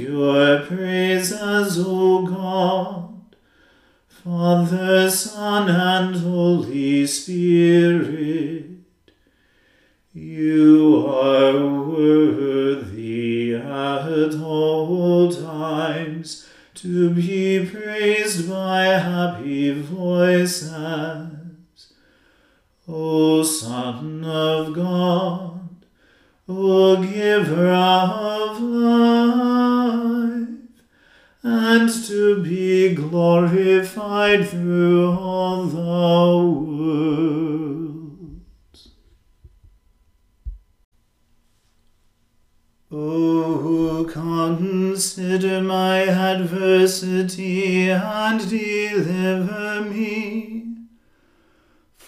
Your praises, O God, Father, Son, and Holy Spirit. You are worthy at all times to be praised by happy voices. O Son of God, O Giver of life, and to be glorified through all the world. Oh, consider my adversity and deliver me,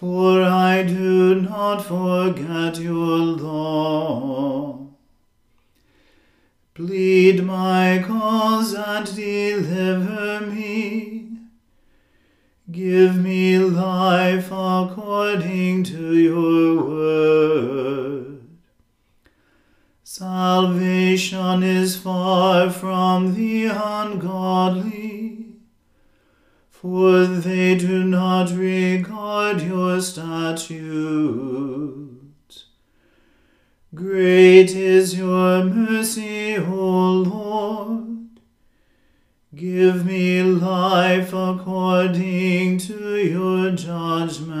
for I do not forget your law. Plead my cause and deliver me. Give me life according to your word. Salvation is far from the ungodly, for they do not regard your statutes. Great is your mercy, O Lord. Give me life according to your judgment.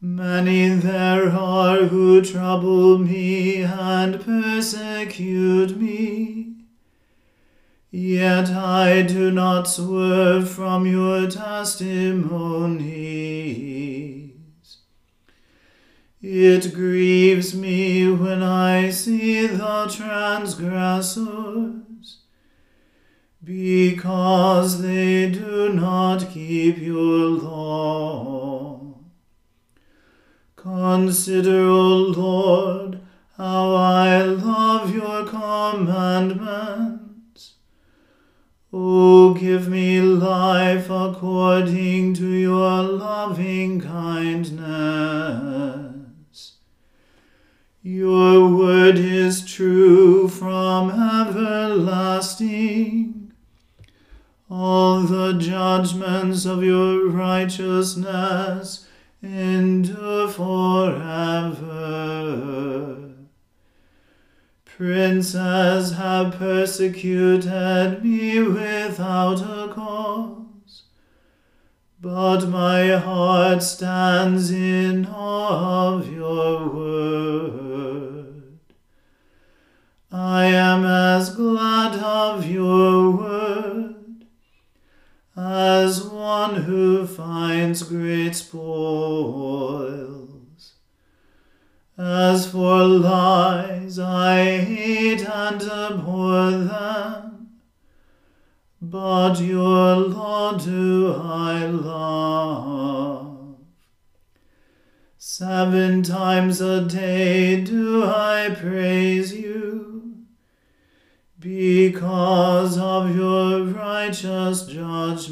Many there are who trouble me and persecute me. Yet I do not swerve from your testimonies. It grieves me when I see the transgressors, because they do not keep your law. Consider, O Lord, how I love your commandments. O give me life according to your loving kindness. Your word is true from everlasting. All the judgments of your righteousness endure forever. Princes have persecuted me without a cause, but my heart stands in awe of your word. I am as glad of your word as one who finds great spoil. As for lies, I hate and abhor them, but your law do I love. Seven times a day do I praise you, because of your righteous judgment.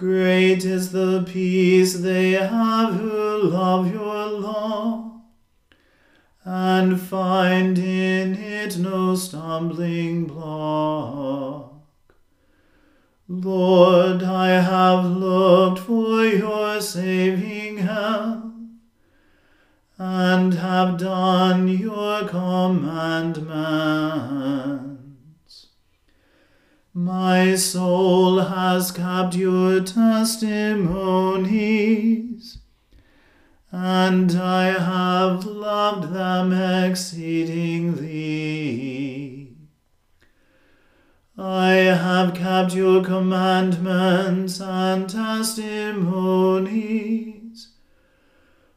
Great is the peace they have who love your law, and find in it no stumbling block. Lord, I have looked for your saving help, and have done your commandment. My soul has kept your testimonies, and I have loved them exceedingly. I have kept your commandments and testimonies,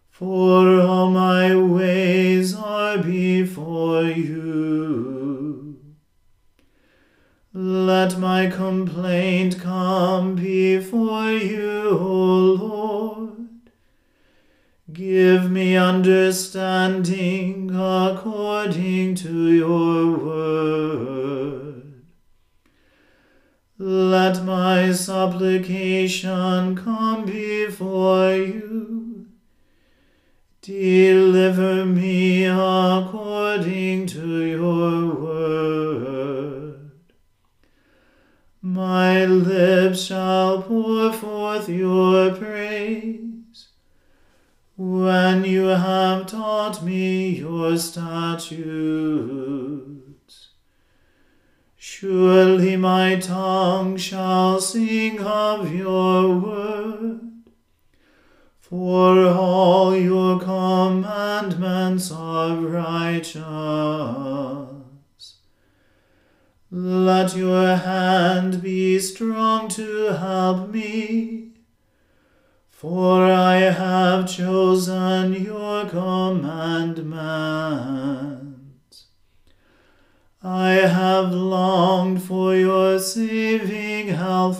for all my ways are before you. Let my complaint come before you, O Lord. Give me understanding according to your word. Let my supplication come before you. Deliver righteous. Let your hand be strong to help me, for I have chosen your commandments. I have longed for your saving health,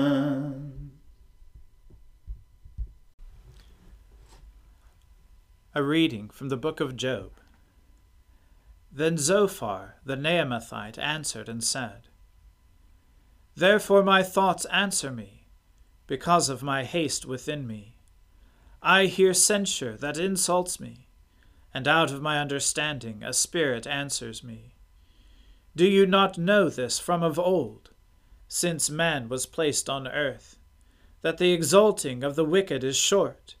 A reading from the book of Job. Then Zophar the Naamathite answered and said, Therefore my thoughts answer me, because of my haste within me. I hear censure that insults me, and out of my understanding a spirit answers me. Do you not know this from of old, since man was placed on earth, that the exulting of the wicked is short,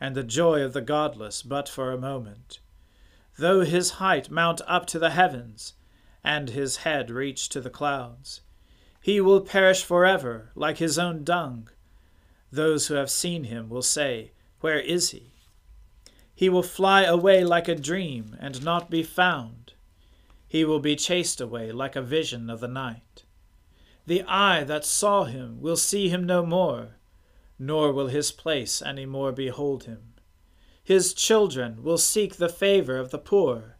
and the joy of the godless but for a moment? though his height mount up to the heavens, and his head reach to the clouds. He will perish forever, like his own dung. Those who have seen him will say, Where is he? He will fly away like a dream, and not be found. He will be chased away like a vision of the night. The eye that saw him will see him no more, nor will his place any more behold him. His children will seek the favor of the poor,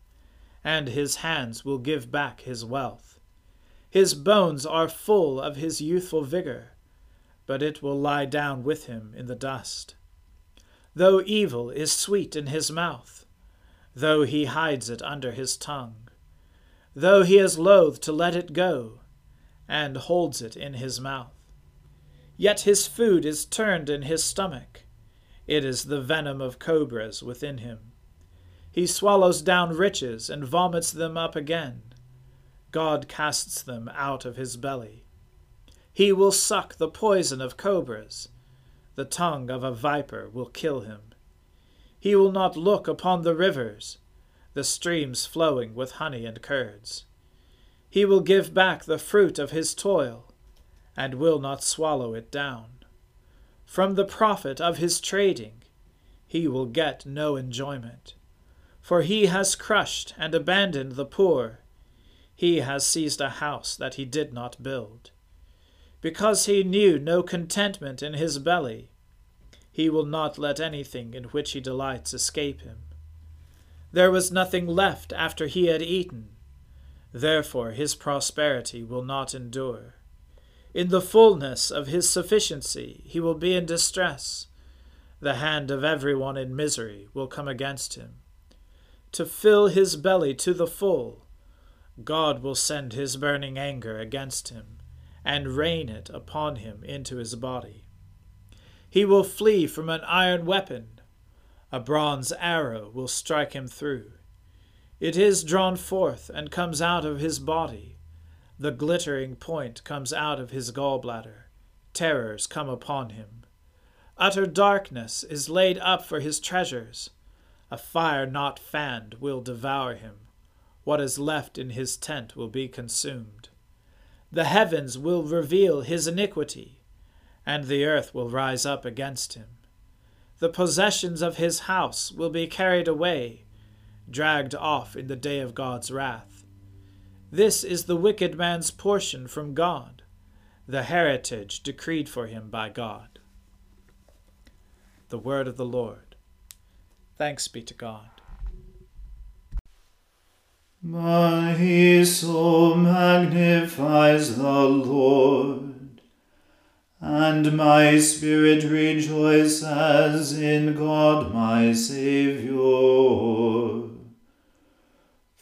and his hands will give back his wealth. His bones are full of his youthful vigor, but it will lie down with him in the dust. Though evil is sweet in his mouth, though he hides it under his tongue, though he is loath to let it go, and holds it in his mouth, yet his food is turned in his stomach it is the venom of cobras within him. He swallows down riches and vomits them up again. God casts them out of his belly. He will suck the poison of cobras. The tongue of a viper will kill him. He will not look upon the rivers, the streams flowing with honey and curds. He will give back the fruit of his toil, and will not swallow it down. From the profit of his trading he will get no enjoyment. For he has crushed and abandoned the poor. He has seized a house that he did not build. Because he knew no contentment in his belly, he will not let anything in which he delights escape him. There was nothing left after he had eaten. Therefore his prosperity will not endure. In the fullness of his sufficiency he will be in distress. The hand of everyone in misery will come against him. To fill his belly to the full, God will send his burning anger against him, and rain it upon him into his body. He will flee from an iron weapon. A bronze arrow will strike him through. It is drawn forth and comes out of his body the glittering point comes out of his gallbladder. Terrors come upon him. Utter darkness is laid up for his treasures. A fire not fanned will devour him. What is left in his tent will be consumed. The heavens will reveal his iniquity, and the earth will rise up against him. The possessions of his house will be carried away, dragged off in the day of God's wrath. This is the wicked man's portion from God, the heritage decreed for him by God. The word of the Lord. Thanks be to God. My soul magnifies the Lord, and my spirit rejoices in God my Saviour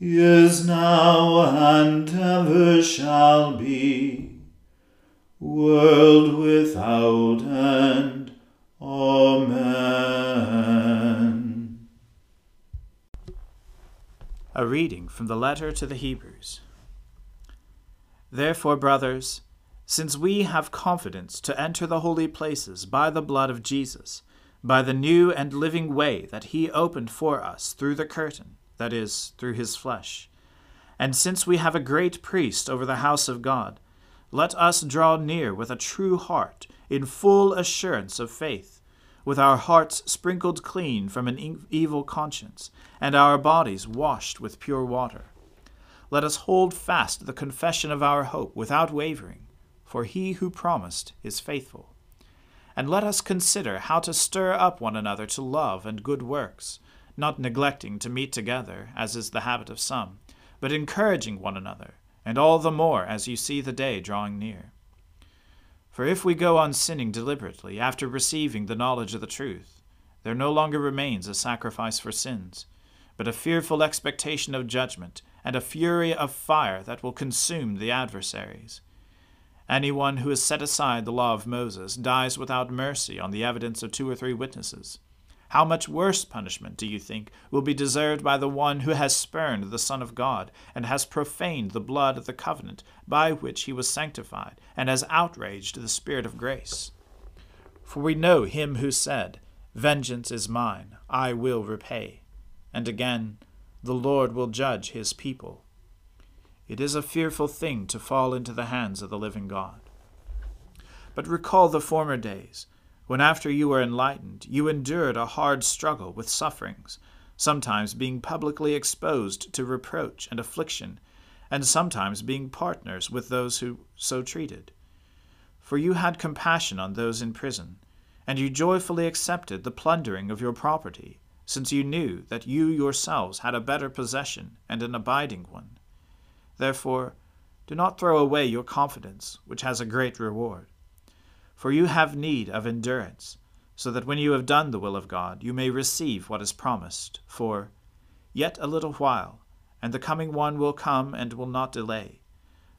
is now, and ever shall be, world without end. Amen. A reading from the letter to the Hebrews. Therefore, brothers, since we have confidence to enter the holy places by the blood of Jesus, by the new and living way that he opened for us through the curtain, that is, through his flesh. And since we have a great priest over the house of God, let us draw near with a true heart, in full assurance of faith, with our hearts sprinkled clean from an evil conscience, and our bodies washed with pure water. Let us hold fast the confession of our hope without wavering, for he who promised is faithful. And let us consider how to stir up one another to love and good works, not neglecting to meet together, as is the habit of some, but encouraging one another, and all the more as you see the day drawing near. For if we go on sinning deliberately after receiving the knowledge of the truth, there no longer remains a sacrifice for sins, but a fearful expectation of judgment, and a fury of fire that will consume the adversaries. Anyone who has set aside the law of Moses dies without mercy on the evidence of two or three witnesses. How much worse punishment, do you think, will be deserved by the one who has spurned the Son of God, and has profaned the blood of the covenant by which he was sanctified, and has outraged the Spirit of grace? For we know him who said, Vengeance is mine, I will repay. And again, The Lord will judge his people. It is a fearful thing to fall into the hands of the living God. But recall the former days, when after you were enlightened, you endured a hard struggle with sufferings, sometimes being publicly exposed to reproach and affliction, and sometimes being partners with those who so treated. For you had compassion on those in prison, and you joyfully accepted the plundering of your property, since you knew that you yourselves had a better possession and an abiding one. Therefore, do not throw away your confidence, which has a great reward. For you have need of endurance, so that when you have done the will of God, you may receive what is promised. For, Yet a little while, and the coming one will come and will not delay.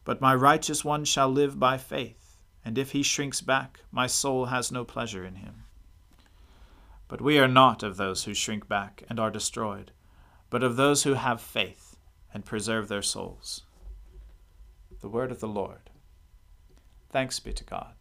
But my righteous one shall live by faith, and if he shrinks back, my soul has no pleasure in him. But we are not of those who shrink back and are destroyed, but of those who have faith and preserve their souls. The word of the Lord. Thanks be to God.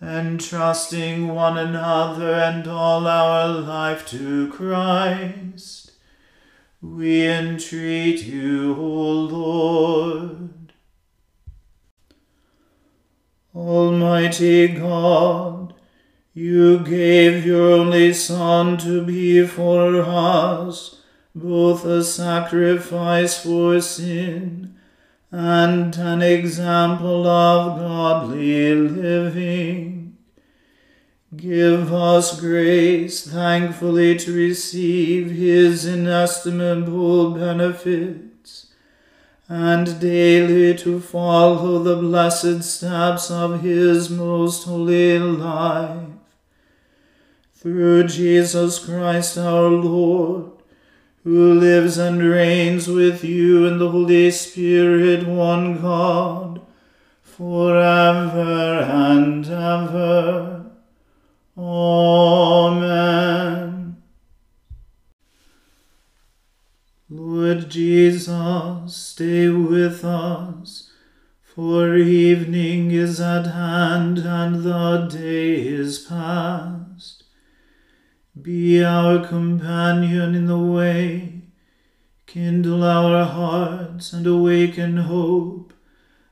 entrusting one another and all our life to Christ, we entreat you, O Lord. Almighty God, you gave your only Son to be for us both a sacrifice for sin and an example of godly living. Give us grace thankfully to receive his inestimable benefits and daily to follow the blessed steps of his most holy life. Through Jesus Christ our Lord, who lives and reigns with you in the Holy Spirit, one God, forever and ever. Amen. Lord Jesus, stay with us, for evening is at hand and the day is past. Be our companion in the way, kindle our hearts and awaken hope,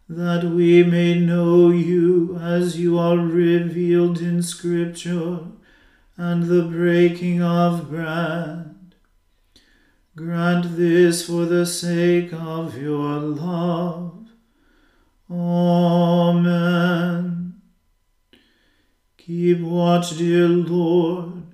that we may know you as you are revealed in Scripture and the breaking of bread. Grant this for the sake of your love. Amen. Keep watch, dear Lord,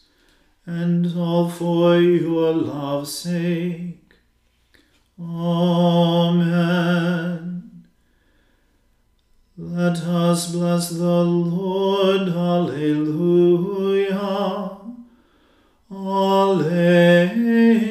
and all for your love's sake. Amen. Let us bless the Lord. Alleluia. Alleluia.